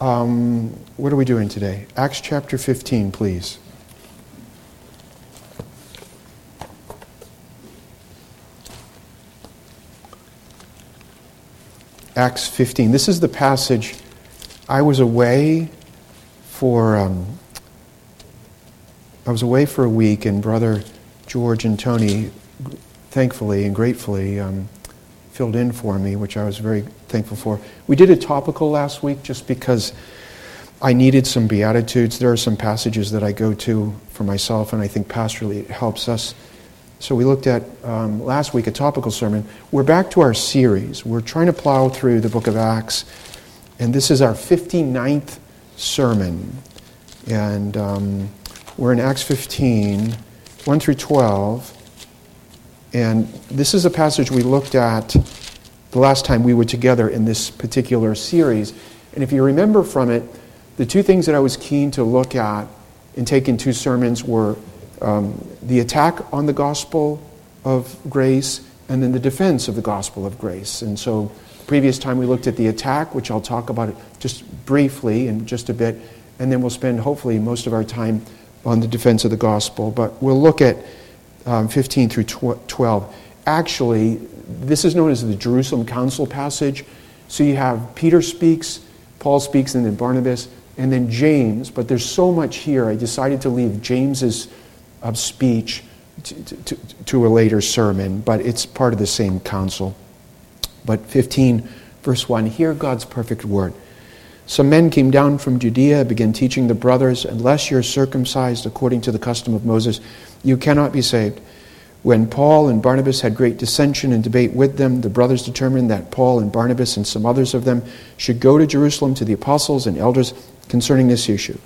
Um, what are we doing today? Acts chapter 15, please. Acts 15. This is the passage. I was away for um, I was away for a week, and brother George and Tony, thankfully and gratefully, um, filled in for me, which I was very thankful for. We did a topical last week just because I needed some beatitudes. There are some passages that I go to for myself, and I think pastorally it helps us so we looked at um, last week a topical sermon. We're back to our series. We're trying to plow through the book of Acts, and this is our 59th sermon. And um, we're in Acts 15, 1 through 12. And this is a passage we looked at the last time we were together in this particular series. And if you remember from it, the two things that I was keen to look at and take in two sermons were um, the attack on the gospel of grace and then the defense of the gospel of grace. And so, previous time we looked at the attack, which I'll talk about just briefly in just a bit, and then we'll spend hopefully most of our time on the defense of the gospel. But we'll look at um, 15 through 12. Actually, this is known as the Jerusalem Council passage. So you have Peter speaks, Paul speaks, and then Barnabas, and then James. But there's so much here, I decided to leave James's of speech to, to, to, a later sermon, but it's part of the same council. But 15, verse 1 Hear God's perfect word. Some men came down from Judea, began teaching the brothers, Unless you're circumcised according to the custom of Moses, you cannot be saved. When Paul and Barnabas had great dissension and debate with them, the brothers determined that Paul and Barnabas and some others of them should go to Jerusalem to the apostles and elders concerning this issue.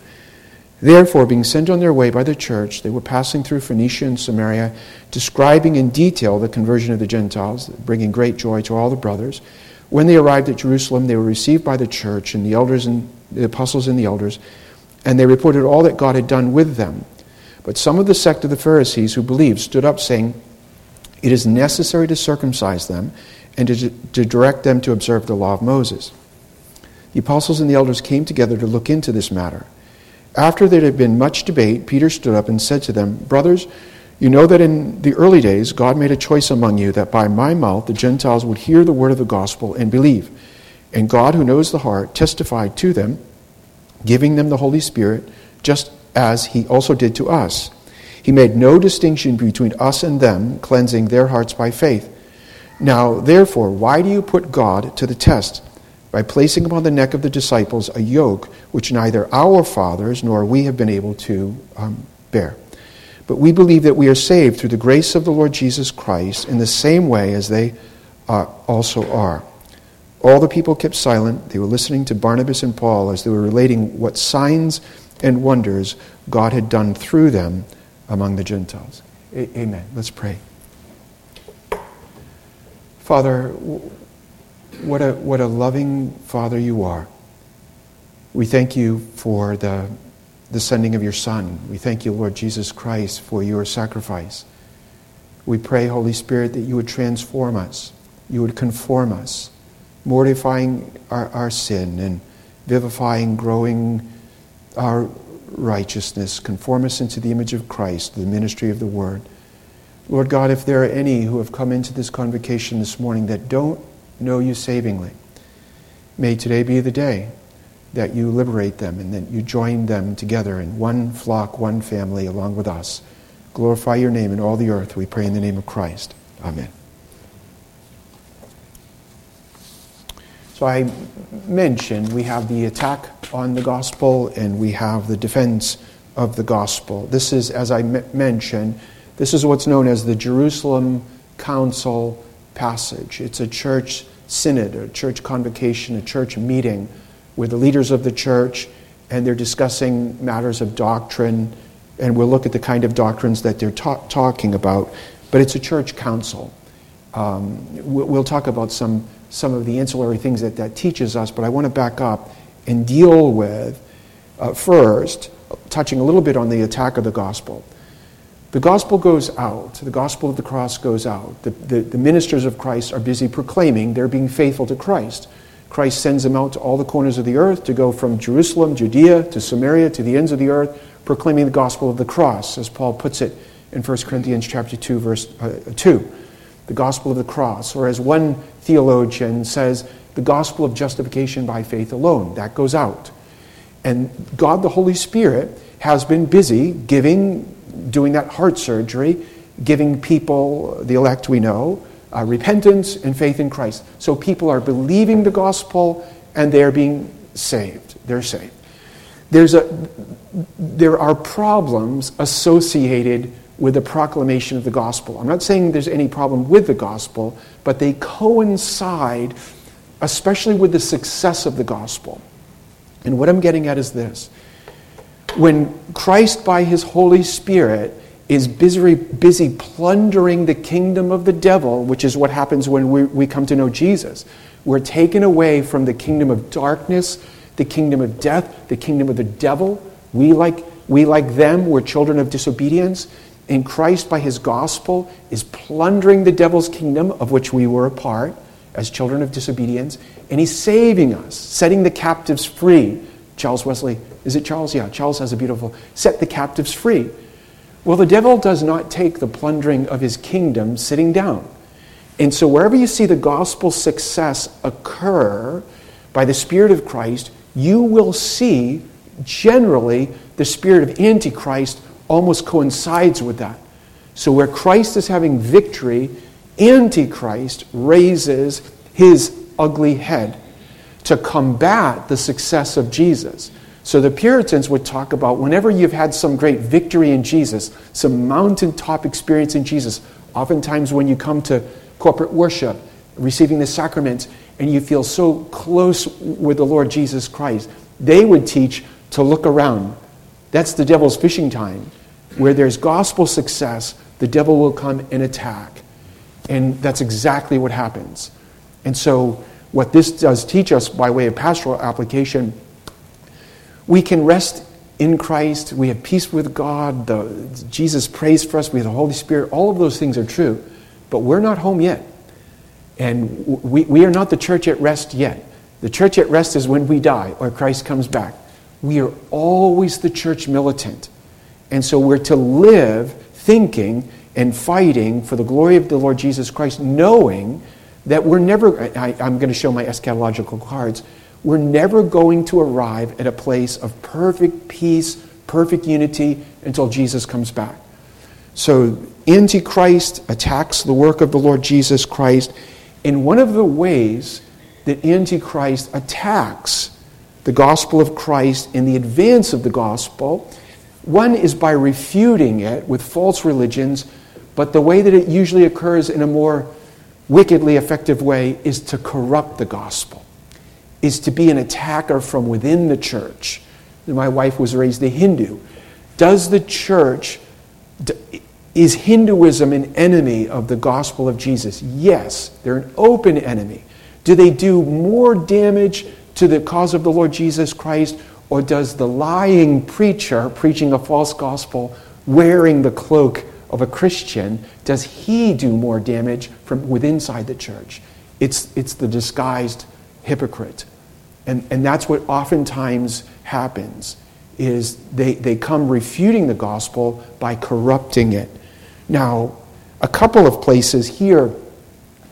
Therefore, being sent on their way by the church, they were passing through Phoenicia and Samaria, describing in detail the conversion of the Gentiles, bringing great joy to all the brothers. When they arrived at Jerusalem, they were received by the church and the elders and the apostles and the elders, and they reported all that God had done with them. But some of the sect of the Pharisees who believed stood up, saying, It is necessary to circumcise them and to, to direct them to observe the law of Moses. The apostles and the elders came together to look into this matter. After there had been much debate, Peter stood up and said to them, Brothers, you know that in the early days God made a choice among you that by my mouth the Gentiles would hear the word of the gospel and believe. And God, who knows the heart, testified to them, giving them the Holy Spirit, just as he also did to us. He made no distinction between us and them, cleansing their hearts by faith. Now, therefore, why do you put God to the test? by placing upon the neck of the disciples a yoke which neither our fathers nor we have been able to um, bear. But we believe that we are saved through the grace of the Lord Jesus Christ in the same way as they uh, also are. All the people kept silent. They were listening to Barnabas and Paul as they were relating what signs and wonders God had done through them among the Gentiles. A- amen. Let's pray. Father, what a, what a loving Father you are. We thank you for the, the sending of your Son. We thank you, Lord Jesus Christ, for your sacrifice. We pray, Holy Spirit, that you would transform us, you would conform us, mortifying our, our sin and vivifying, growing our righteousness, conform us into the image of Christ, the ministry of the Word. Lord God, if there are any who have come into this convocation this morning that don't know you savingly. May today be the day that you liberate them and that you join them together in one flock, one family, along with us. Glorify your name in all the earth, we pray in the name of Christ. Amen. So I mentioned we have the attack on the gospel and we have the defense of the gospel. This is, as I mentioned, this is what's known as the Jerusalem Council passage. It's a church synod, a church convocation, a church meeting with the leaders of the church, and they're discussing matters of doctrine, and we'll look at the kind of doctrines that they're ta- talking about. But it's a church council. Um, we'll talk about some, some of the ancillary things that that teaches us, but I want to back up and deal with uh, first, touching a little bit on the attack of the gospel. The gospel goes out, the gospel of the cross goes out. The, the, the, ministers of Christ are busy proclaiming they're being faithful to Christ. Christ sends them out to all the corners of the earth to go from Jerusalem, Judea, to Samaria, to the ends of the earth, proclaiming the gospel of the cross, as Paul puts it in 1 Corinthians chapter 2, verse uh, 2. The gospel of the cross. Or as one theologian says, the gospel of justification by faith alone. That goes out. And God the Holy Spirit has been busy giving, doing that heart surgery, giving people, the elect we know, uh, repentance and faith in Christ. So people are believing the gospel and they're being saved. They're saved. There's a, there are problems associated with the proclamation of the gospel. I'm not saying there's any problem with the gospel, but they coincide, especially with the success of the gospel. And what I'm getting at is this when Christ, by his Holy Spirit, is busy, busy plundering the kingdom of the devil, which is what happens when we, we come to know Jesus. We're taken away from the kingdom of darkness, the kingdom of death, the kingdom of the devil. We, like, we, like them, we're children of disobedience. And Christ, by his gospel, is plundering the devil's kingdom, of which we were a part as children of disobedience. And he's saving us, setting the captives free. Charles Wesley, is it Charles? Yeah, Charles has a beautiful, set the captives free. Well, the devil does not take the plundering of his kingdom sitting down. And so, wherever you see the gospel success occur by the Spirit of Christ, you will see generally the spirit of Antichrist almost coincides with that. So, where Christ is having victory, Antichrist raises his ugly head to combat the success of Jesus. So the Puritans would talk about whenever you've had some great victory in Jesus, some mountaintop experience in Jesus, oftentimes when you come to corporate worship, receiving the sacraments, and you feel so close with the Lord Jesus Christ, they would teach to look around. That's the devil's fishing time. Where there's gospel success, the devil will come and attack. And that's exactly what happens. And so, what this does teach us by way of pastoral application we can rest in Christ. We have peace with God. The, Jesus prays for us. We have the Holy Spirit. All of those things are true. But we're not home yet. And we, we are not the church at rest yet. The church at rest is when we die or Christ comes back. We are always the church militant. And so we're to live thinking and fighting for the glory of the Lord Jesus Christ, knowing that we're never, I, am going to show my eschatological cards we're never going to arrive at a place of perfect peace, perfect unity until Jesus comes back. So, Antichrist attacks the work of the Lord Jesus Christ. And one of the ways that Antichrist attacks the gospel of Christ in the advance of the gospel, one is by refuting it with false religions, but the way that it usually occurs in a more wickedly effective way is to corrupt the gospel is to be an attacker from within the church. My wife was raised a Hindu. Does the church, is Hinduism an enemy of the gospel of Jesus? Yes, they're an open enemy. Do they do more damage to the cause of the Lord Jesus Christ, or does the lying preacher preaching a false gospel, wearing the cloak of a Christian, does he do more damage from within the church? It's, it's the disguised hypocrite. And, and that's what oftentimes happens is they, they come refuting the gospel by corrupting it. Now, a couple of places here,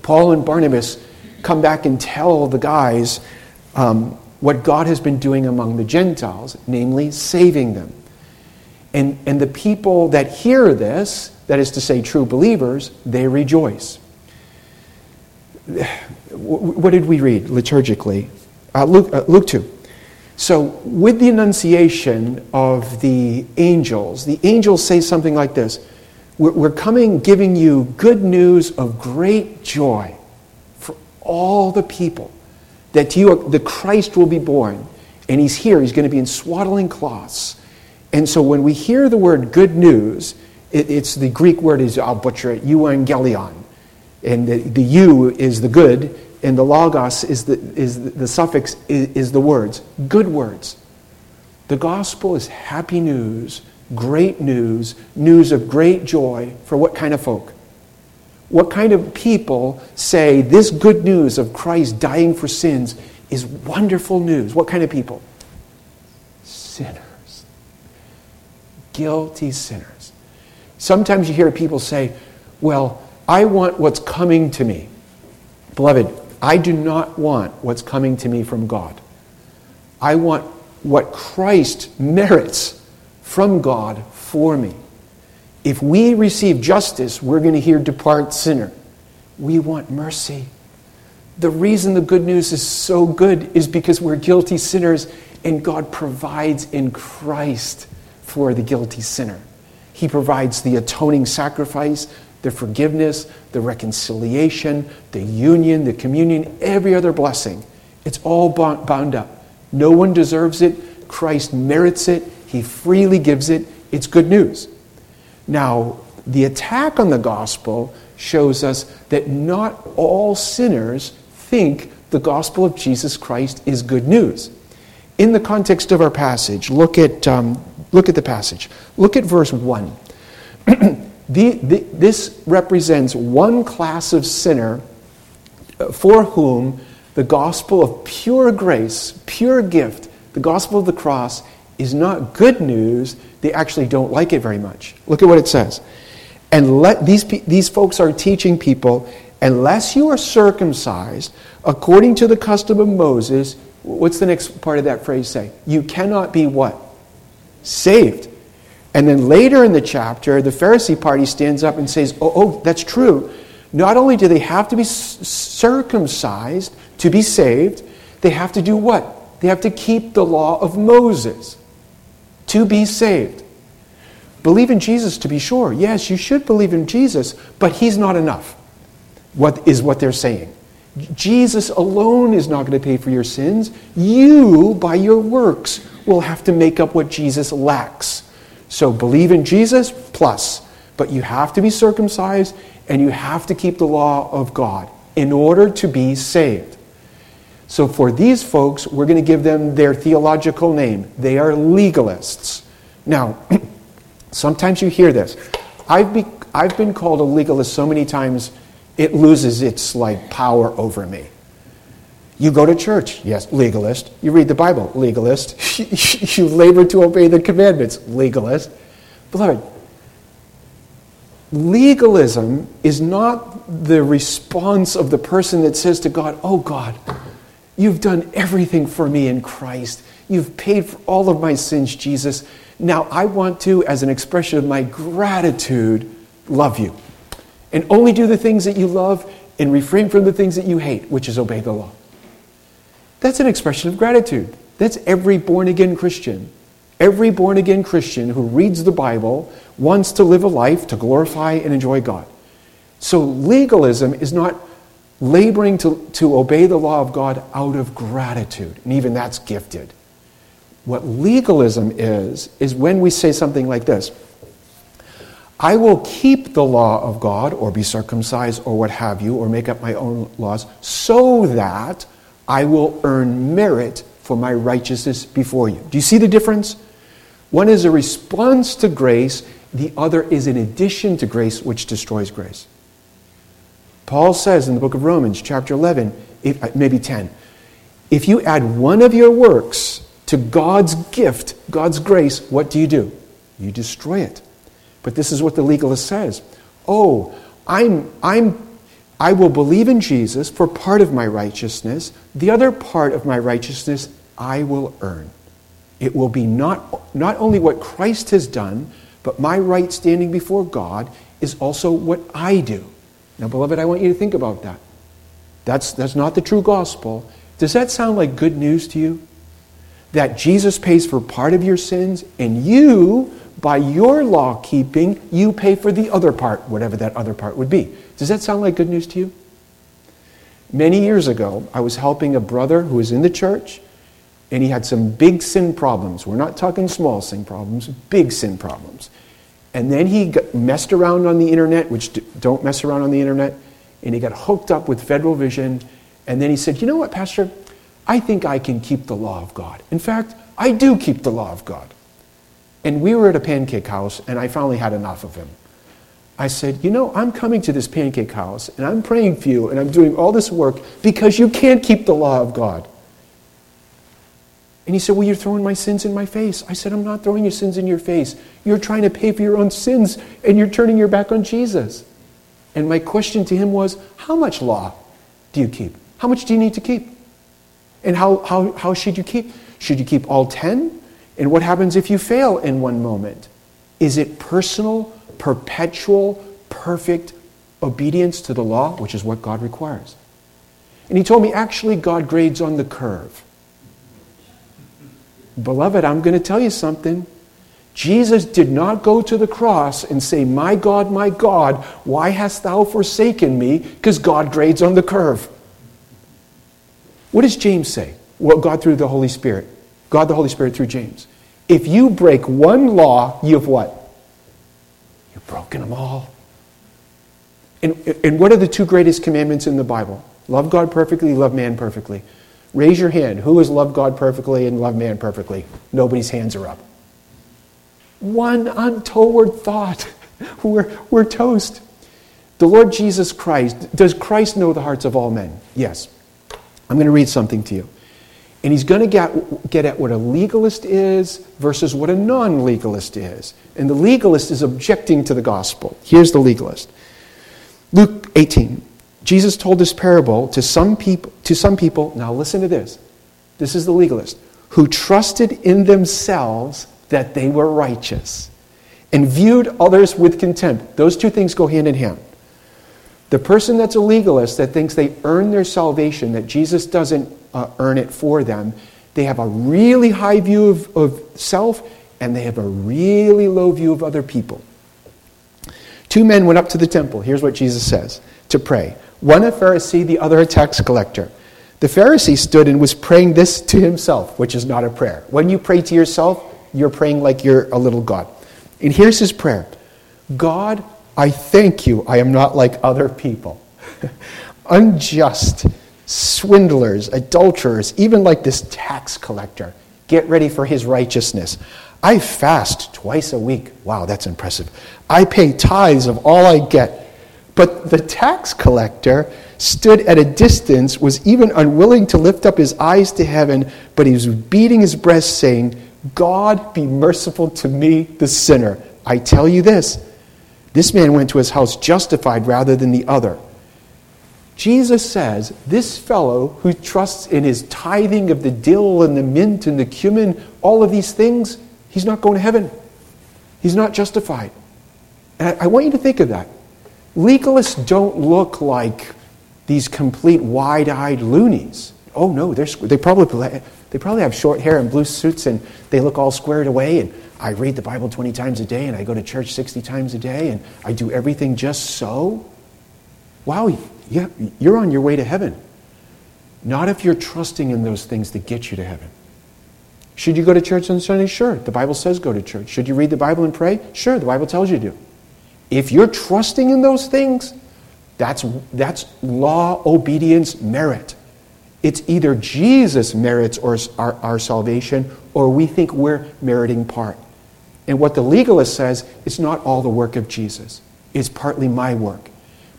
Paul and Barnabas come back and tell the guys um, what God has been doing among the Gentiles, namely saving them. And, and the people that hear this, that is to say, true believers, they rejoice. What did we read liturgically? Uh, Luke, uh, Luke 2. So, with the annunciation of the angels, the angels say something like this We're, coming giving you good news of great joy for all the people that you, the Christ will be born. And he's here, he's going to be in swaddling cloths. And so, when we hear the word good news, it, it's the Greek word is, I'll butcher it, euangelion. And the, the you is the good, and the logos is the, is the, suffix is, is the words, good words. The gospel is happy news, great news, news of great joy for what kind of folk? What kind of people say this good news of Christ dying for sins is wonderful news. What kind of people? Sinners. Guilty sinners. Sometimes you hear people say, Well, I want what's coming to me. Beloved, I do not want what's coming to me from God. I want what Christ merits from God for me. If we receive justice, we're going to hear, Depart, sinner. We want mercy. The reason the good news is so good is because we're guilty sinners and God provides in Christ for the guilty sinner. He provides the atoning sacrifice, the forgiveness, the reconciliation, the union, the communion, every other blessing. It's all bound up. No one deserves it. Christ merits it. He freely gives it. It's good news. Now, the attack on the gospel shows us that not all sinners think the gospel of Jesus Christ is good news. In the context of our passage, look at, um, look at the passage. Look at verse 1. the, the, this represents one class of sinner uh, for whom the gospel of pure grace, pure gift, the gospel of the cross is not good news. They actually don't like it very much. Look at what it says. And let these, these folks are teaching people unless you are circumcised according to the custom of Moses, what's the next part of that phrase say? You cannot be what? Saved. And then later in the chapter, the Pharisee party stands up and says, Oh, oh that's true. Not only do they have to be circumcised to be saved, they have to do what? They have to keep the law of Moses to be saved. Believe in Jesus to be sure. Yes, you should believe in Jesus, but he's not enough. What is what they're saying. Jesus alone is not going to pay for your sins. You, by your works, will have to make up what Jesus lacks. So believe in Jesus, plus. But you have to be circumcised and you have to keep the law of God in order to be saved. So for these folks, we're going to give them their theological name. They are legalists. Now, sometimes you hear this. I've, be, I've been called a legalist so many times it loses its like power over me. You go to church, yes, legalist. You read the Bible, legalist. you labor to obey the commandments, legalist. Beloved, legalism is not the response of the person that says to God, Oh God, you've done everything for me in Christ. You've paid for all of my sins, Jesus. Now I want to, as an expression of my gratitude, love you and only do the things that you love and refrain from the things that you hate, which is obey the law. That's an expression of gratitude. That's every born again Christian. Every born again Christian who reads the Bible wants to live a life to glorify and enjoy God. So legalism is not laboring to, to obey the law of God out of gratitude, and even that's gifted. What legalism is, is when we say something like this I will keep the law of God, or be circumcised, or what have you, or make up my own laws, so that I will earn merit for my righteousness before you. Do you see the difference? One is a response to grace, the other is an addition to grace, which destroys grace. Paul says in the book of Romans, chapter 11, if, uh, maybe 10, if you add one of your works to God's gift, God's grace, what do you do? You destroy it. But this is what the legalist says Oh, I'm, I'm, I will believe in Jesus for part of my righteousness. The other part of my righteousness I will earn. It will be not, not only what Christ has done, but my right standing before God is also what I do. Now, beloved, I want you to think about that. That's, that's not the true gospel. Does that sound like good news to you? That Jesus pays for part of your sins and you by your law keeping, you pay for the other part, whatever that other part would be. Does that sound like good news to you? Many years ago, I was helping a brother who was in the church, and he had some big sin problems. We're not talking small sin problems, big sin problems. And then he messed around on the internet, which don't mess around on the internet, and he got hooked up with Federal Vision. And then he said, You know what, Pastor? I think I can keep the law of God. In fact, I do keep the law of God. And we were at a pancake house, and I finally had enough of him. I said, You know, I'm coming to this pancake house, and I'm praying for you, and I'm doing all this work because you can't keep the law of God. And he said, Well, you're throwing my sins in my face. I said, I'm not throwing your sins in your face. You're trying to pay for your own sins and you're turning your back on Jesus. And my question to him was, How much law do you keep? How much do you need to keep? And how, how, how should you keep? Should you keep all 10? And what happens if you fail in one moment? Is it personal, perpetual, perfect obedience to the law, which is what God requires? And he told me, actually, God grades on the curve. Beloved, I'm going to tell you something. Jesus did not go to the cross and say, My God, my God, why hast thou forsaken me? Because God grades on the curve. What does James say? Well, God through the Holy Spirit. God the Holy Spirit through James. If you break one law, you have what? You've broken them all. And, and what are the two greatest commandments in the Bible? Love God perfectly, love man perfectly. Raise your hand. Who has loved God perfectly and loved man perfectly? Nobody's hands are up. One untoward thought. we're, we're toast. The Lord Jesus Christ, does Christ know the hearts of all men? Yes. I'm going to read something to you. And he's going to get, get at what a legalist is versus what a non legalist is. And the legalist is objecting to the gospel. Here's the legalist Luke 18. Jesus told this parable to some people, to some people, now listen to this. This is the legalist, who trusted in themselves that they were righteous and viewed others with contempt. Those two things go hand in hand. The person that's a legalist that thinks they earn their salvation, that Jesus doesn't uh, earn it for them, they have a really high view of, of self and they have a really low view of other people. Two men went up to the temple. Here's what Jesus says to pray. One a Pharisee, the other a tax collector. The Pharisee stood and was praying this to himself, which is not a prayer. When you pray to yourself, you're praying like you're a little God. And here's his prayer God, I thank you, I am not like other people. Unjust, swindlers, adulterers, even like this tax collector. Get ready for his righteousness. I fast twice a week. Wow, that's impressive. I pay tithes of all I get. But the tax collector stood at a distance, was even unwilling to lift up his eyes to heaven, but he was beating his breast, saying, God be merciful to me, the sinner. I tell you this this man went to his house justified rather than the other. Jesus says, This fellow who trusts in his tithing of the dill and the mint and the cumin, all of these things, he's not going to heaven. He's not justified. And I, want you to think of that. Legalists don't look like these complete wide eyed loonies. Oh, no, they probably, they probably have short hair and blue suits and they look all squared away. And I read the Bible 20 times a day and I go to church 60 times a day and I do everything just so. Wow, yeah, you're on your way to heaven. Not if you're trusting in those things that get you to heaven. Should you go to church on Sunday? Sure. The Bible says go to church. Should you read the Bible and pray? Sure. The Bible tells you to. If you're trusting in those things, that's, that's law, obedience, merit. It's either Jesus merits our, our, our salvation or we think we're meriting part. And what the legalist says, it's not all the work of Jesus, it's partly my work.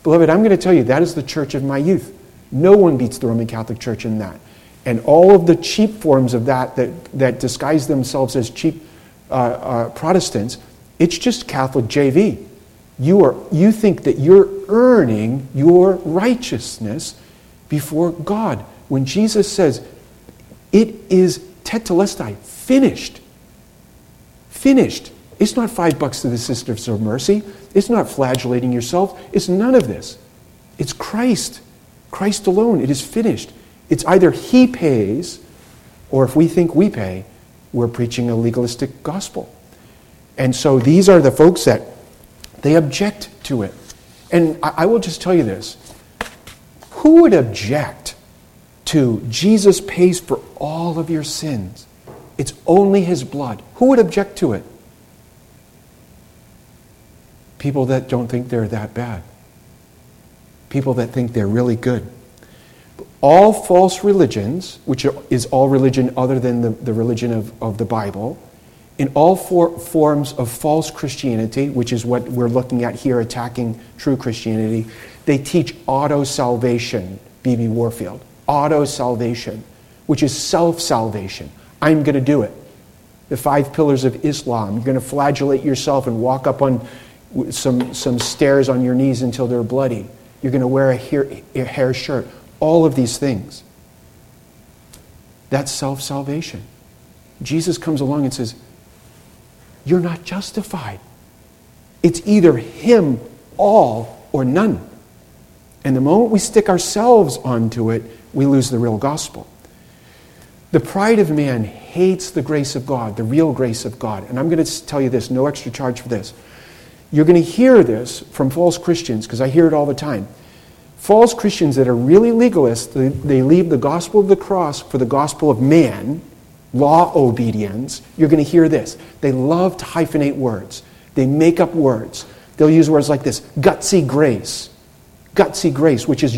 Beloved, I'm going to tell you, that is the church of my youth. No one beats the Roman Catholic Church in that. And all of the cheap forms of that that, that disguise themselves as cheap uh, uh, Protestants, it's just Catholic JV. You, are, you think that you're earning your righteousness before God. When Jesus says, it is tetelestai, finished. Finished. It's not five bucks to the Sisters of Mercy. It's not flagellating yourself. It's none of this. It's Christ. Christ alone. It is finished. It's either He pays, or if we think we pay, we're preaching a legalistic gospel. And so these are the folks that they object to it. And I, I will just tell you this who would object to Jesus pays for all of your sins? It's only His blood. Who would object to it? People that don't think they're that bad. People that think they're really good. All false religions, which is all religion other than the, the religion of, of the Bible, in all forms of false Christianity, which is what we're looking at here, attacking true Christianity, they teach auto salvation, B.B. Warfield. Auto salvation, which is self salvation. I'm going to do it. The five pillars of Islam. You're going to flagellate yourself and walk up on some, some stairs on your knees until they're bloody. You're going to wear a hair, a hair shirt. All of these things. That's self salvation. Jesus comes along and says, You're not justified. It's either Him, all, or none. And the moment we stick ourselves onto it, we lose the real gospel. The pride of man hates the grace of God, the real grace of God. And I'm going to tell you this, no extra charge for this. You're going to hear this from false Christians, because I hear it all the time. False Christians that are really legalists, they, leave the gospel of the cross for the gospel of man, law obedience. You're going to hear this. They love to hyphenate words, they make up words. They'll use words like this gutsy grace. Gutsy grace, which is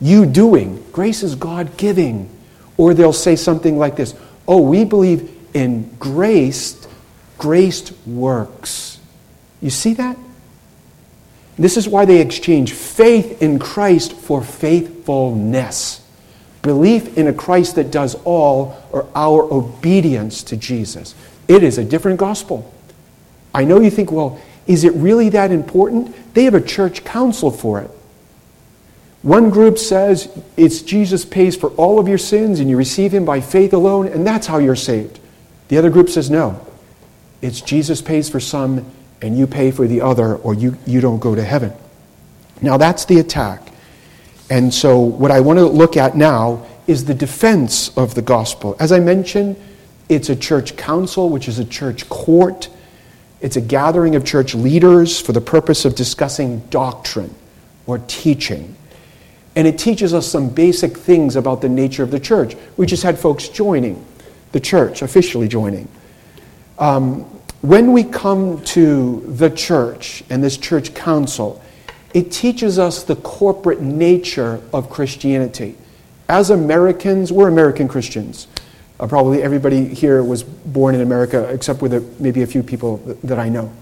you, doing. Grace is God giving. Or they'll say something like this Oh, we believe in graced, graced works. You see that? This is why they exchange faith in Christ for faithfulness. Belief in a Christ that does all, or our obedience to Jesus. It is a different gospel. I know you think, well, is it really that important? They have a church council for it. One group says it's Jesus pays for all of your sins and you receive him by faith alone, and that's how you're saved. The other group says no. It's Jesus pays for some and you pay for the other, or you, you don't go to heaven. Now that's the attack. And so, what I want to look at now is the defense of the gospel. As I mentioned, it's a church council, which is a church court. It's a gathering of church leaders for the purpose of discussing doctrine or teaching. And it teaches us some basic things about the nature of the church. We just had folks joining the church, officially joining. Um, when we come to the church and this church council, it teaches us the corporate nature of Christianity. As Americans, we're American Christians. Uh, probably everybody here was born in America, except with a, maybe a few people that, that I know.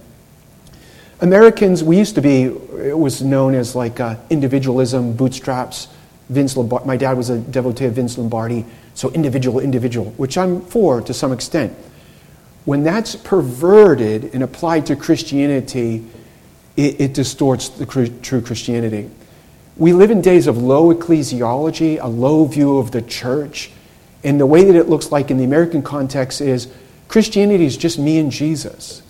Americans, we used to be, it was known as like uh, individualism, bootstraps. Vince Lombardi, my dad was a devotee of Vince Lombardi, so individual, individual, which I'm for to some extent. When that's perverted and applied to Christianity, it, it distorts the true Christianity. We live in days of low ecclesiology, a low view of the church. And the way that it looks like in the American context is Christianity is just me and Jesus.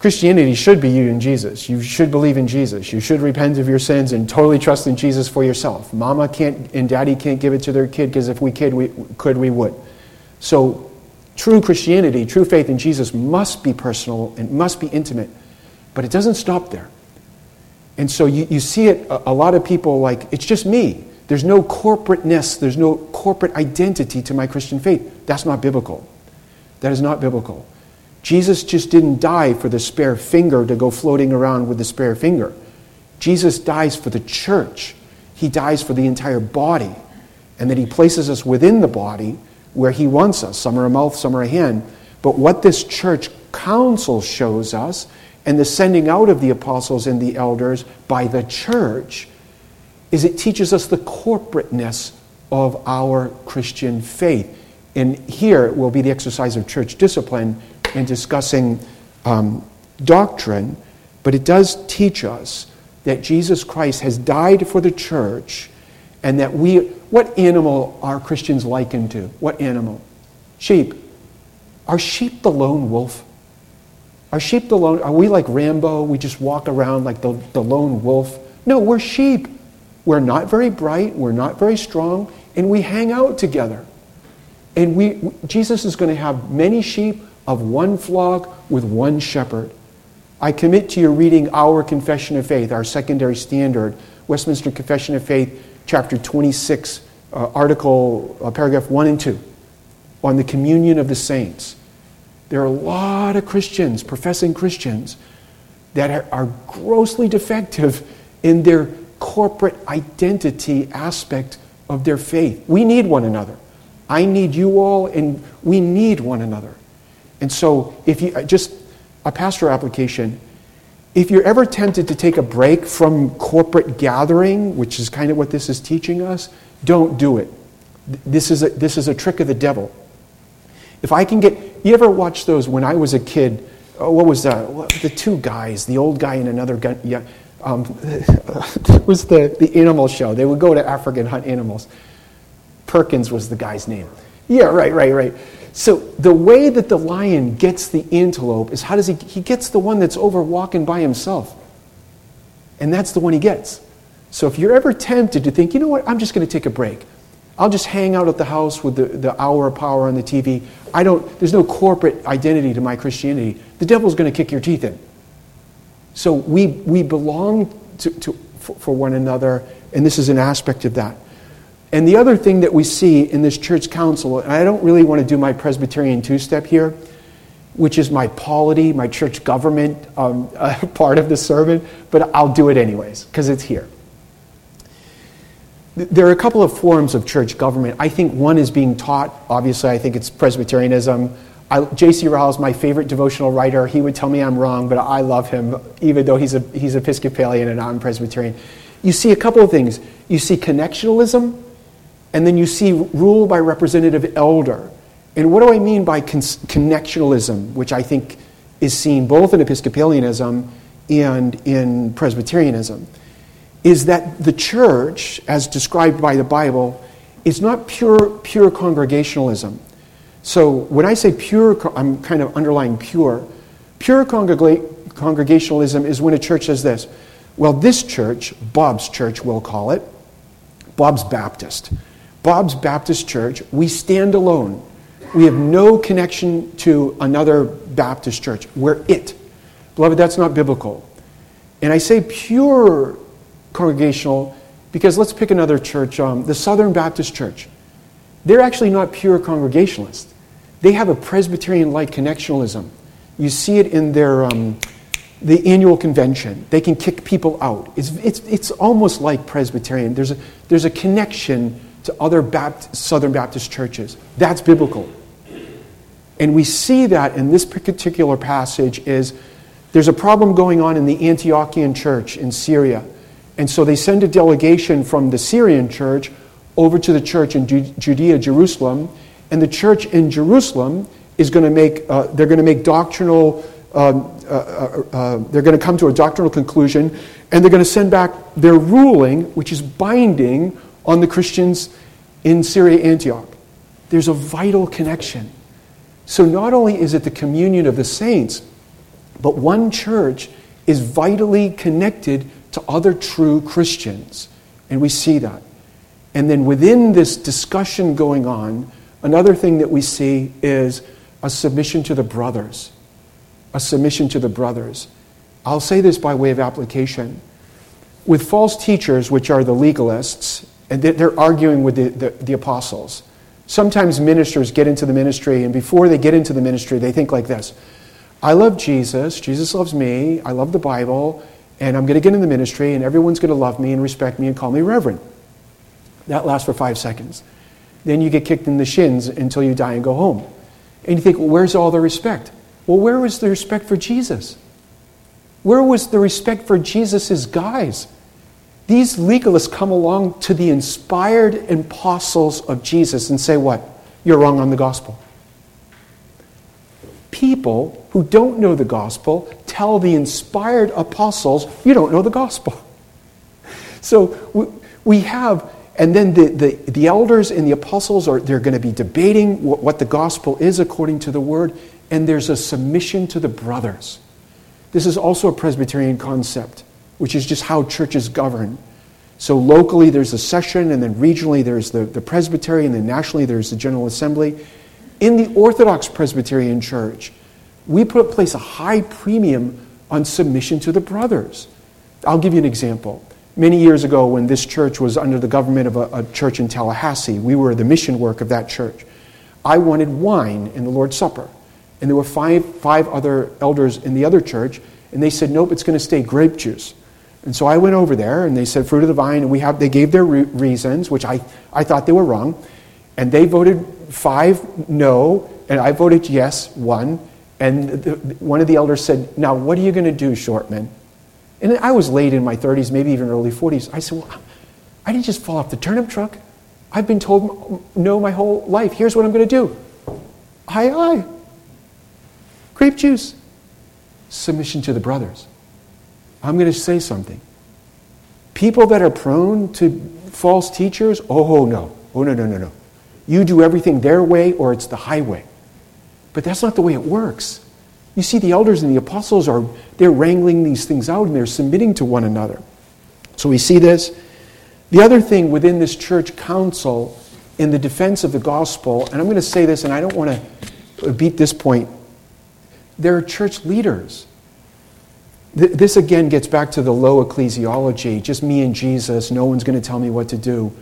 Christianity should be you and Jesus. You should believe in Jesus. You should repent of your sins and totally trust in Jesus for yourself. Mama can't and daddy can't give it to their kid because if we kid we could we would. So true Christianity, true faith in Jesus must be personal and must be intimate. But it doesn't stop there. And so you, you see it a, a lot of people like it's just me. There's no corporateness, there's no corporate identity to my Christian faith. That's not biblical. That is not biblical. Jesus just didn't die for the spare finger to go floating around with the spare finger. Jesus dies for the church. He dies for the entire body. And that he places us within the body where he wants us. Some are a mouth, some are a hand. But what this church council shows us, and the sending out of the apostles and the elders by the church, is it teaches us the corporateness of our Christian faith. And here will be the exercise of church discipline in discussing um, doctrine, but it does teach us that Jesus Christ has died for the church and that we, what animal are Christians likened to? What animal? Sheep. Are sheep the lone wolf? Are sheep the lone, are we like Rambo? We just walk around like the, the lone wolf? No, we're sheep. We're not very bright, we're not very strong, and we hang out together. And we, Jesus is going to have many sheep of one flock with one shepherd. I commit to your reading our Confession of Faith, our secondary standard, Westminster Confession of Faith, chapter 26, uh, article, uh, paragraph 1 and 2, on the communion of the saints. There are a lot of Christians, professing Christians, that are, are grossly defective in their corporate identity aspect of their faith. We need one another. I need you all, and we need one another. And so, if you just a pastor application, if you're ever tempted to take a break from corporate gathering, which is kind of what this is teaching us, don't do it. This is a, this is a trick of the devil. If I can get, you ever watch those when I was a kid? Oh, what was that? The two guys, the old guy and another guy. Yeah, um, it was the, the animal show. They would go to Africa and hunt animals. Perkins was the guy's name. Yeah, right, right, right. So the way that the lion gets the antelope is how does he? He gets the one that's over walking by himself. And that's the one he gets. So if you're ever tempted to think, you know what, I'm just going to take a break. I'll just hang out at the house with the, the hour of power on the TV. I don't, there's no corporate identity to my Christianity. The devil's going to kick your teeth in. So we, we belong to, to, for, for one another, and this is an aspect of that. And the other thing that we see in this church council, and I don't really want to do my Presbyterian two step here, which is my polity, my church government um, uh, part of the sermon, but I'll do it anyways because it's here. There are a couple of forms of church government. I think one is being taught. Obviously, I think it's Presbyterianism. J.C. Ryle is my favorite devotional writer. He would tell me I'm wrong, but I love him, even though he's, a, he's Episcopalian and I'm Presbyterian. You see a couple of things. You see connectionalism, and then you see rule by representative elder. And what do I mean by con- connectionalism, which I think is seen both in Episcopalianism and in Presbyterianism? is that the church, as described by the Bible, is not pure, pure congregationalism. So when I say pure, I'm kind of underlying pure. Pure congregationalism is when a church says this well, this church, Bob's church, we'll call it, Bob's Baptist. Bob's Baptist Church, we stand alone. We have no connection to another Baptist church. We're it. Beloved, that's not biblical. And I say pure congregational because let's pick another church, um, the Southern Baptist Church. They're actually not pure Congregationalists. They have a Presbyterian like connectionalism. You see it in their um, the annual convention. They can kick people out. It's, it's, it's almost like Presbyterian. There's a, there's a connection to other Baptist, Southern Baptist churches. That's biblical. And we see that in this particular passage is there's a problem going on in the Antiochian church in Syria and so they send a delegation from the Syrian church over to the church in Judea, Jerusalem. And the church in Jerusalem is going to make, uh, they're going to make doctrinal, um, uh, uh, uh, they're going to come to a doctrinal conclusion, and they're going to send back their ruling, which is binding on the Christians in Syria, Antioch. There's a vital connection. So not only is it the communion of the saints, but one church is vitally connected to other true Christians. And we see that. And then within this discussion going on, another thing that we see is a submission to the brothers. A submission to the brothers. I'll say this by way of application. With false teachers, which are the legalists, and they're arguing with the, the, the apostles. Sometimes ministers get into the ministry, and before they get into the ministry, they think like this I love Jesus, Jesus loves me, I love the Bible, and I'm going to get in the ministry, and everyone's going to love me and respect me and call me Reverend. That lasts for five seconds. Then you get kicked in the shins until you die and go home. And you think, well, where's all the respect? Well, where was the respect for Jesus? Where was the respect for Jesus' guys? These legalists come along to the inspired apostles of Jesus and say, What? You're wrong on the gospel people who don't know the gospel tell the inspired apostles, You don't know the gospel. So we have, and then the, the, the elders and the apostles are they're going to be debating what, what the gospel is according to the word, and there's a submission to the brothers. This is also a Presbyterian concept, which is just how churches govern. So locally there's a session, and then regionally there's the, the presbytery, and then nationally there's the General Assembly. In the Orthodox Presbyterian Church, we put place a high premium on submission to the brothers. I'll give you an example. Many years ago, when this church was under the government of a, a, church in Tallahassee, we were the mission work of that church. I wanted wine in the Lord's Supper. And there were five, five other elders in the other church, and they said, Nope, it's going to stay grape juice. And so I went over there, and they said, Fruit of the vine, and we have, they gave their re- reasons, which I, I thought they were wrong. And they voted five no, and I voted yes, one. And the, one of the elders said, Now, what are you going to do, Shortman? And I was late in my 30s, maybe even early 40s. I said, Well, I didn't just fall off the turnip truck. I've been told no my whole life. Here's what I'm going to do. Aye, aye. Grape juice. Submission to the brothers. I'm going to say something. People that are prone to false teachers, oh no. Oh no, no, no, no. You do everything their way or it's the highway. But that's not the way it works. You see, the elders and the apostles are they're wrangling these things out and they're submitting to one another. So we see this. The other thing within this church council in the defense of the gospel, and I'm going to say this and I don't want to beat this point, there are church leaders. This again gets back to the low ecclesiology just me and Jesus, no one's going to tell me what to do.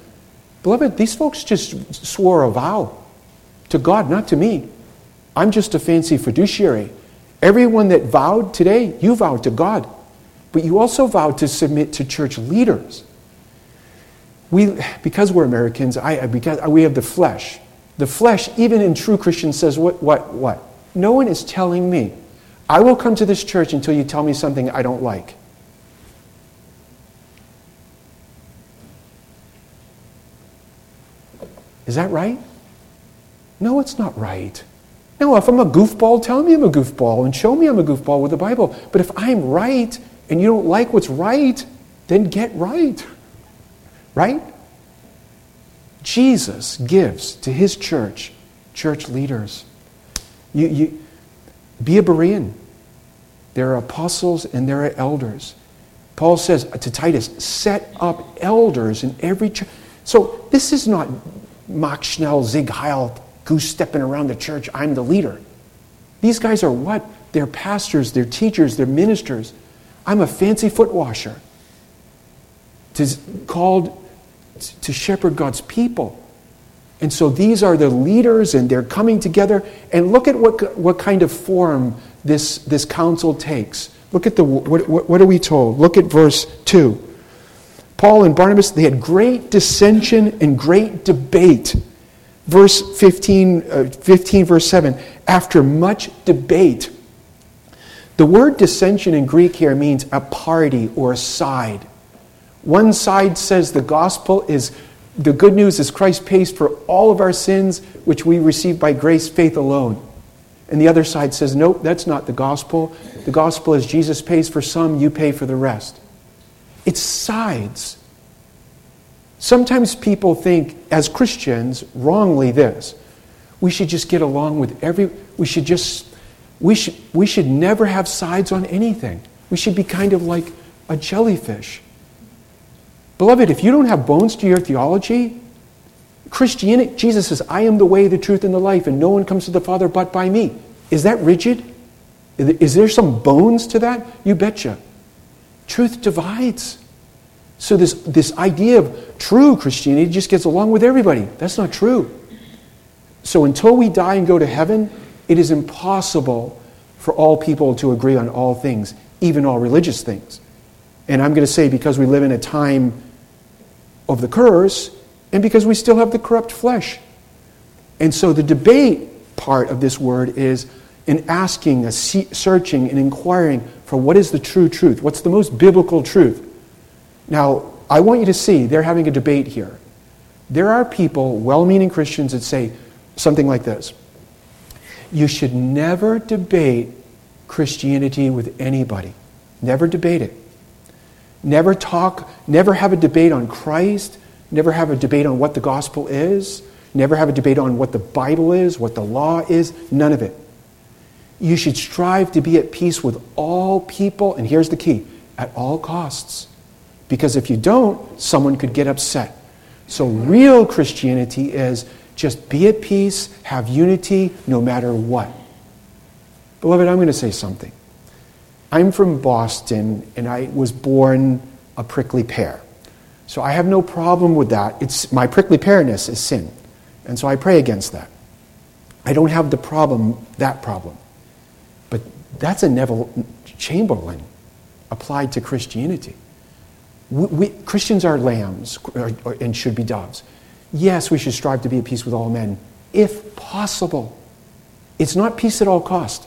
Beloved, these folks just swore a vow to God, not to me. I'm just a fancy fiduciary. Everyone that vowed today, you vowed to God, but you also vowed to submit to church leaders. We, because we're Americans, I, because we have the flesh. The flesh, even in true Christians, says, what, what, what? No one is telling me. I will come to this church until you tell me something I don't like. Is that right? No, it's not right. No, if I'm a goofball, tell me I'm a goofball and show me I'm a goofball with the Bible. But if I'm right and you don't like what's right, then get right. Right? Jesus gives to his church, church leaders. You, you, be a Berean. There are apostles and there are elders. Paul says to Titus, set up elders in every church. So this is not Mach Schnell, Zig Heil, goose stepping around the church. I'm the leader. These guys are what? They're pastors, they're teachers, they're ministers. I'm a fancy foot washer to, called to shepherd God's people. And so these are the leaders, and they're coming together. And look at what, what kind of form this, this council takes. Look at the, what, what, are we told? Look at verse 2. Paul and Barnabas, they had great dissension and great debate. Verse 15, uh, 15, verse 7, after much debate. The word dissension in Greek here means a party or a side. One side says the gospel is the good news is Christ pays for all of our sins, which we receive by grace, faith alone. And the other side says, nope, that's not the gospel. The gospel is Jesus pays for some, you pay for the rest. It's sides. Sometimes people think, as Christians, wrongly this we should just get along with every, we should just, we should, we should never have sides on anything. We should be kind of like a jellyfish. Beloved, if you don't have bones to your theology, Christianity, Jesus says, I am the way, the truth, and the life, and no one comes to the Father but by me. Is that rigid? Is there some bones to that? You betcha. Truth divides. So this, this idea of true Christianity just gets along with everybody. That's not true. So until we die and go to heaven, it is impossible for all people to agree on all things, even all religious things. And I'm going to say because we live in a time of the curse and because we still have the corrupt flesh. And so the debate part of this word is in asking, a searching, and inquiring for what is the true truth? What's the most biblical truth? Now, I want you to see they're having a debate here. There are people, well meaning Christians, that say something like this You should never debate Christianity with anybody. Never debate it. Never talk, never have a debate on Christ, never have a debate on what the gospel is, never have a debate on what the Bible is, what the law is, none of it. You should strive to be at peace with all people, and here's the key at all costs. Because if you don't, someone could get upset. So, real Christianity is just be at peace, have unity no matter what. Beloved, I'm going to say something. I'm from Boston and I was born a prickly pear. So I have no problem with that. It's, my prickly pearness is sin. And so I pray against that. I don't have the problem, that problem. But that's a Neville Chamberlain applied to Christianity. We, we, Christians are lambs or, or, and should be doves. Yes, we should strive to be at peace with all men, if possible. It's not peace at all cost.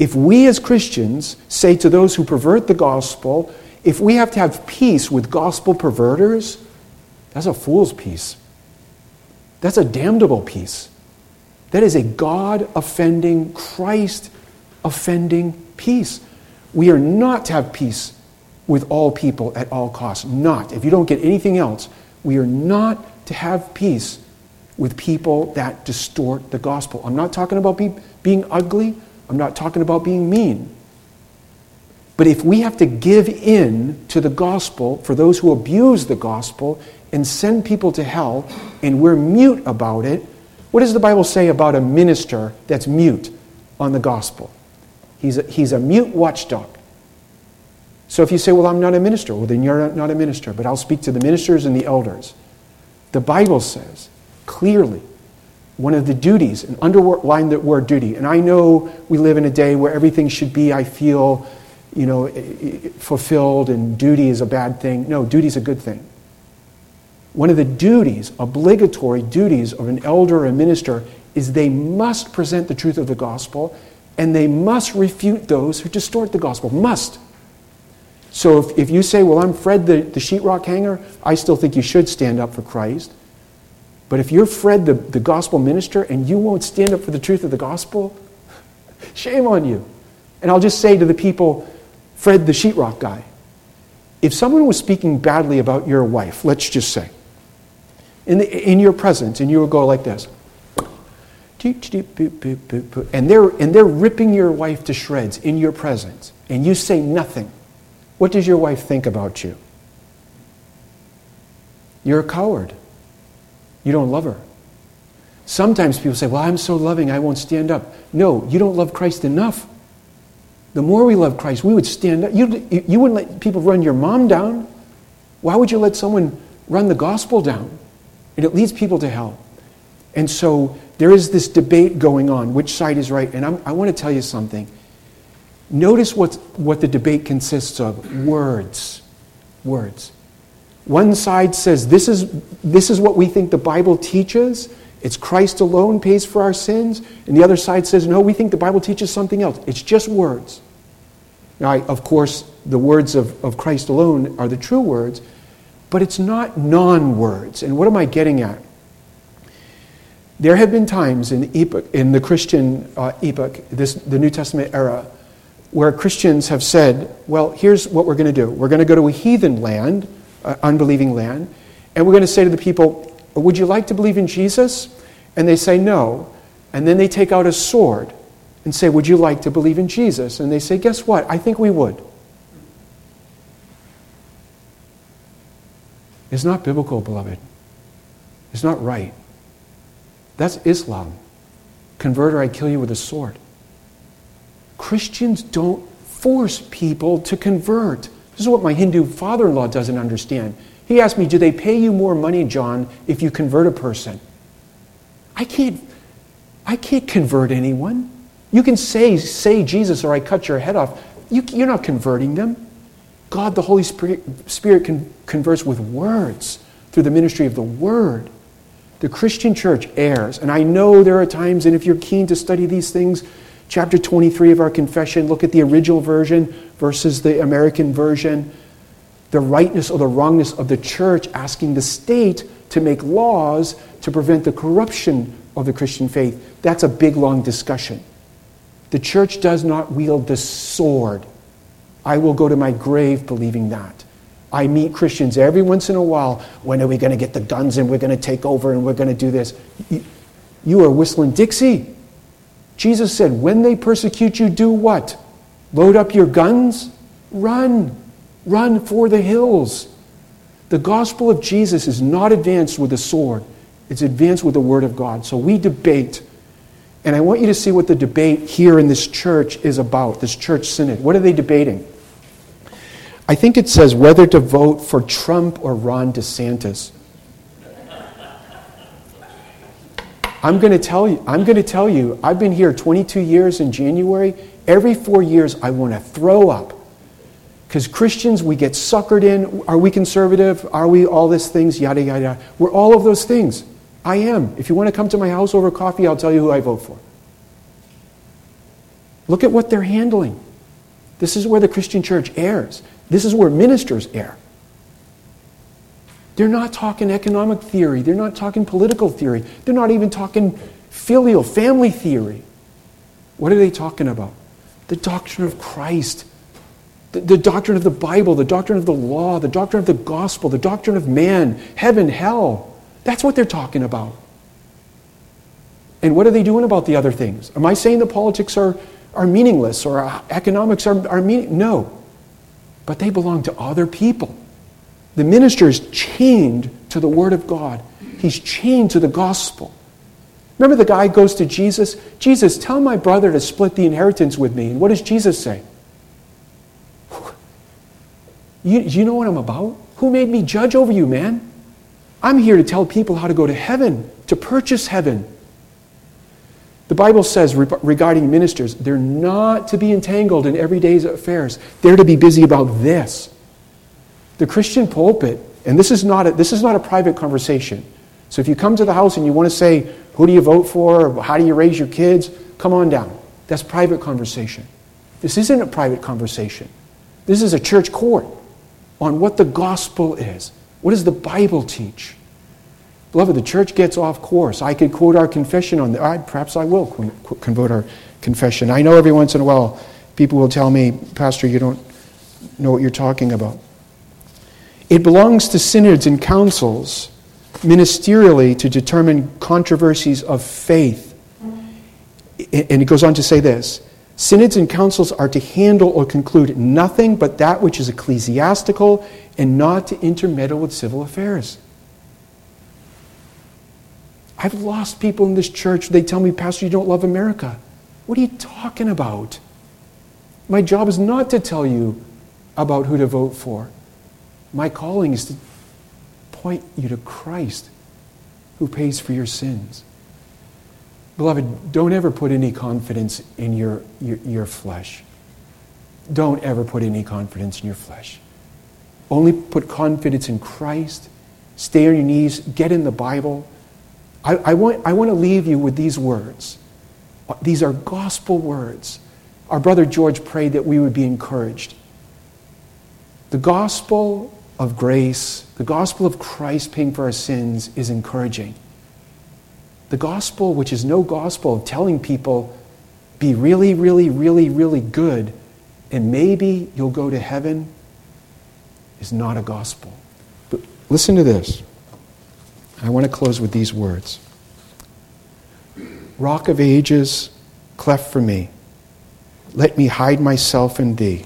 If we as Christians say to those who pervert the gospel, if we have to have peace with gospel perverters, that's a fool's peace. That's a damnable peace. That is a God offending, Christ offending peace. We are not to have peace with all people at all costs. Not. If you don't get anything else, we are not to have peace with people that distort the gospel. I'm not talking about be, being ugly, I'm not talking about being mean. But if we have to give in to the gospel for those who abuse the gospel and send people to hell, and we're mute about it, what does the Bible say about a minister that's mute on the gospel? He's a, he's a mute watchdog. So if you say, Well, I'm not a minister, well, then you're not a minister, but I'll speak to the ministers and the elders. The Bible says clearly one of the duties, and underline the word duty. And I know we live in a day where everything should be, I feel, you know, fulfilled and duty is a bad thing. No, duty is a good thing. One of the duties, obligatory duties of an elder or a minister is they must present the truth of the gospel and they must refute those who distort the gospel. Must. So if, if you say, well, I'm Fred the, the sheetrock hanger, I still think you should stand up for Christ. But if you're Fred, the, the gospel minister, and you won't stand up for the truth of the gospel, shame on you. And I'll just say to the people, Fred, the sheetrock guy, if someone was speaking badly about your wife, let's just say, in, the, in your presence, and you would go like this, and they're, and they're ripping your wife to shreds in your presence, and you say nothing, what does your wife think about you? You're a coward. You don't love her. Sometimes people say, Well, I'm so loving, I won't stand up. No, you don't love Christ enough. The more we love Christ, we would stand up. You, you wouldn't let people run your mom down. Why would you let someone run the gospel down? And it leads people to hell. And so there is this debate going on which side is right. And I'm, i want to tell you something. Notice what, what the debate consists of words. Words. One side says this is, this is what we think the Bible teaches. It's Christ alone pays for our sins. And the other side says, no, we think the Bible teaches something else. It's just words. Now, I, of course, the words of, of Christ alone are the true words, but it's not non words. And what am I getting at? There have been times in the, epoch, in the Christian uh, epoch, this, the New Testament era, where Christians have said, well, here's what we're going to do. We're going to go to a heathen land uh, unbelieving land. And we're going to say to the people, Would you like to believe in Jesus? And they say no. And then they take out a sword and say, Would you like to believe in Jesus? And they say, Guess what? I think we would. It's not biblical, beloved. It's not right. That's Islam. Convert or I kill you with a sword. Christians don't force people to convert. This is what my Hindu father in law doesn't understand. He asked me, Do they pay you more money, John, if you convert a person? I can't, I can't convert anyone. You can say, say Jesus or I cut your head off. You, you're not converting them. God, the Holy Spirit, Spirit can, converse with words through the ministry of the Word. The Christian church errs. And I know there are times, and if you're keen to study these things, chapter 23 of our confession, look at the original version versus the American version. The rightness or the wrongness of the church asking the state to make laws to prevent the corruption of the Christian faith. That's a big, long discussion. The church does not wield the sword. I will go to my grave believing that. I meet Christians every once in a while. When are we going to get the guns and we're going to take over and we're going to do this? You are whistling Dixie. Jesus said, When they persecute you, do what? Load up your guns? Run. Run for the hills. The gospel of Jesus is not advanced with a sword, it's advanced with the word of God. So we debate. And I want you to see what the debate here in this church is about, this church synod. What are they debating? I think it says whether to vote for Trump or Ron DeSantis. I'm going to tell you, I'm going to tell you, I've been here 22 years in January. Every four years, I want to throw up. Because Christians, we get suckered in. Are we conservative? Are we all these things? Yada, yada, yada. We're all of those things. I am. If you want to come to my house over coffee, I'll tell you who I vote for. Look at what they're handling. This is where the Christian church errs. This is where ministers err. They're not talking economic theory. They're not talking political theory. They're not even talking filial, family theory. What are they talking about? The doctrine of Christ, the, the, doctrine of the Bible, the doctrine of the law, the doctrine of the gospel, the doctrine of man, heaven, hell. That's what they're talking about. And what are they doing about the other things? Am I saying the politics are, are meaningless or uh, economics are, are meaning? No. But they belong to other people. The minister is chained to the Word of God, he's chained to the gospel. Remember the guy goes to Jesus? Jesus, tell my brother to split the inheritance with me. And what does Jesus say? You, you know what I'm about? Who made me judge over you, man? I'm here to tell people how to go to heaven, to purchase heaven. The Bible says regarding ministers, they're not to be entangled in everyday's affairs. They're to be busy about this. The Christian pulpit, and this is not a, this is not a private conversation. So if you come to the house and you want to say, who do you vote for? How do you raise your kids? Come on down. That's private conversation. This isn't a private conversation. This is a church court on what the gospel is. What does the Bible teach? Beloved, the church gets off course. I could quote our confession on that. Perhaps I will quote our confession. I know every once in a while people will tell me, Pastor, you don't know what you're talking about. It belongs to synods and councils ministerially to determine controversies of faith. And it goes on to say this Synods and councils are to handle or conclude nothing but that which is ecclesiastical and not to intermeddle with civil affairs. I've lost people in this church. They tell me, Pastor, you don't love America. What are you talking about? My job is not to tell you about who to vote for. My calling is to point you to Christ who pays for your sins. Beloved, don't ever put any confidence in your, your, your, flesh. Don't ever put any confidence in your flesh. Only put confidence in Christ. Stay on your knees. Get in the Bible. I, I, want, I want to leave you with these words. These are gospel words. Our brother George prayed that we would be encouraged. The gospel of grace, the gospel of Christ paying for our sins, is encouraging. The gospel, which is no gospel of telling people, be really, really, really, really good, and maybe you'll go to heaven, is not a gospel. But listen to this. I want to close with these words Rock of ages, cleft for me, let me hide myself in thee.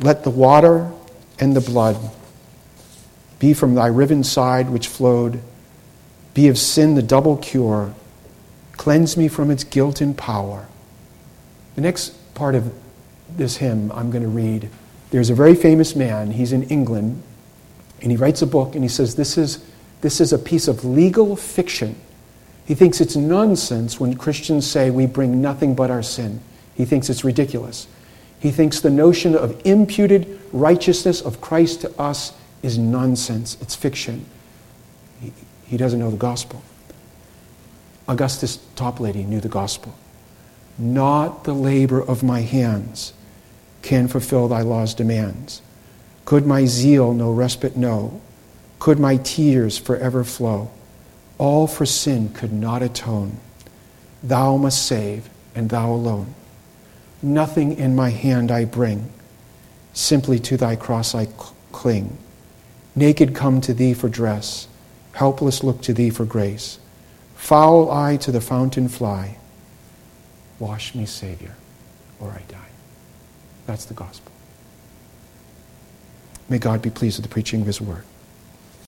Let the water and the blood be from thy riven side which flowed, be of sin the double cure, cleanse me from its guilt and power. The next part of this hymn I'm going to read, there's a very famous man, he's in England, and he writes a book and he says, This is this is a piece of legal fiction. He thinks it's nonsense when Christians say we bring nothing but our sin. He thinks it's ridiculous. He thinks the notion of imputed righteousness of Christ to us is nonsense. It's fiction. He, doesn't know the gospel. Augustus Toplady knew the gospel. Not the labor of my hands can fulfill thy law's demands. Could my zeal no respite know? could my tears forever flow. All for sin could not atone. Thou must save, and thou alone. Nothing in my hand I bring, simply to thy cross I cling. Naked come to thee for dress, helpless look to thee for grace. Foul I to the fountain fly. Wash me, Savior, or I die. That's the gospel. May God be pleased with the preaching of his word.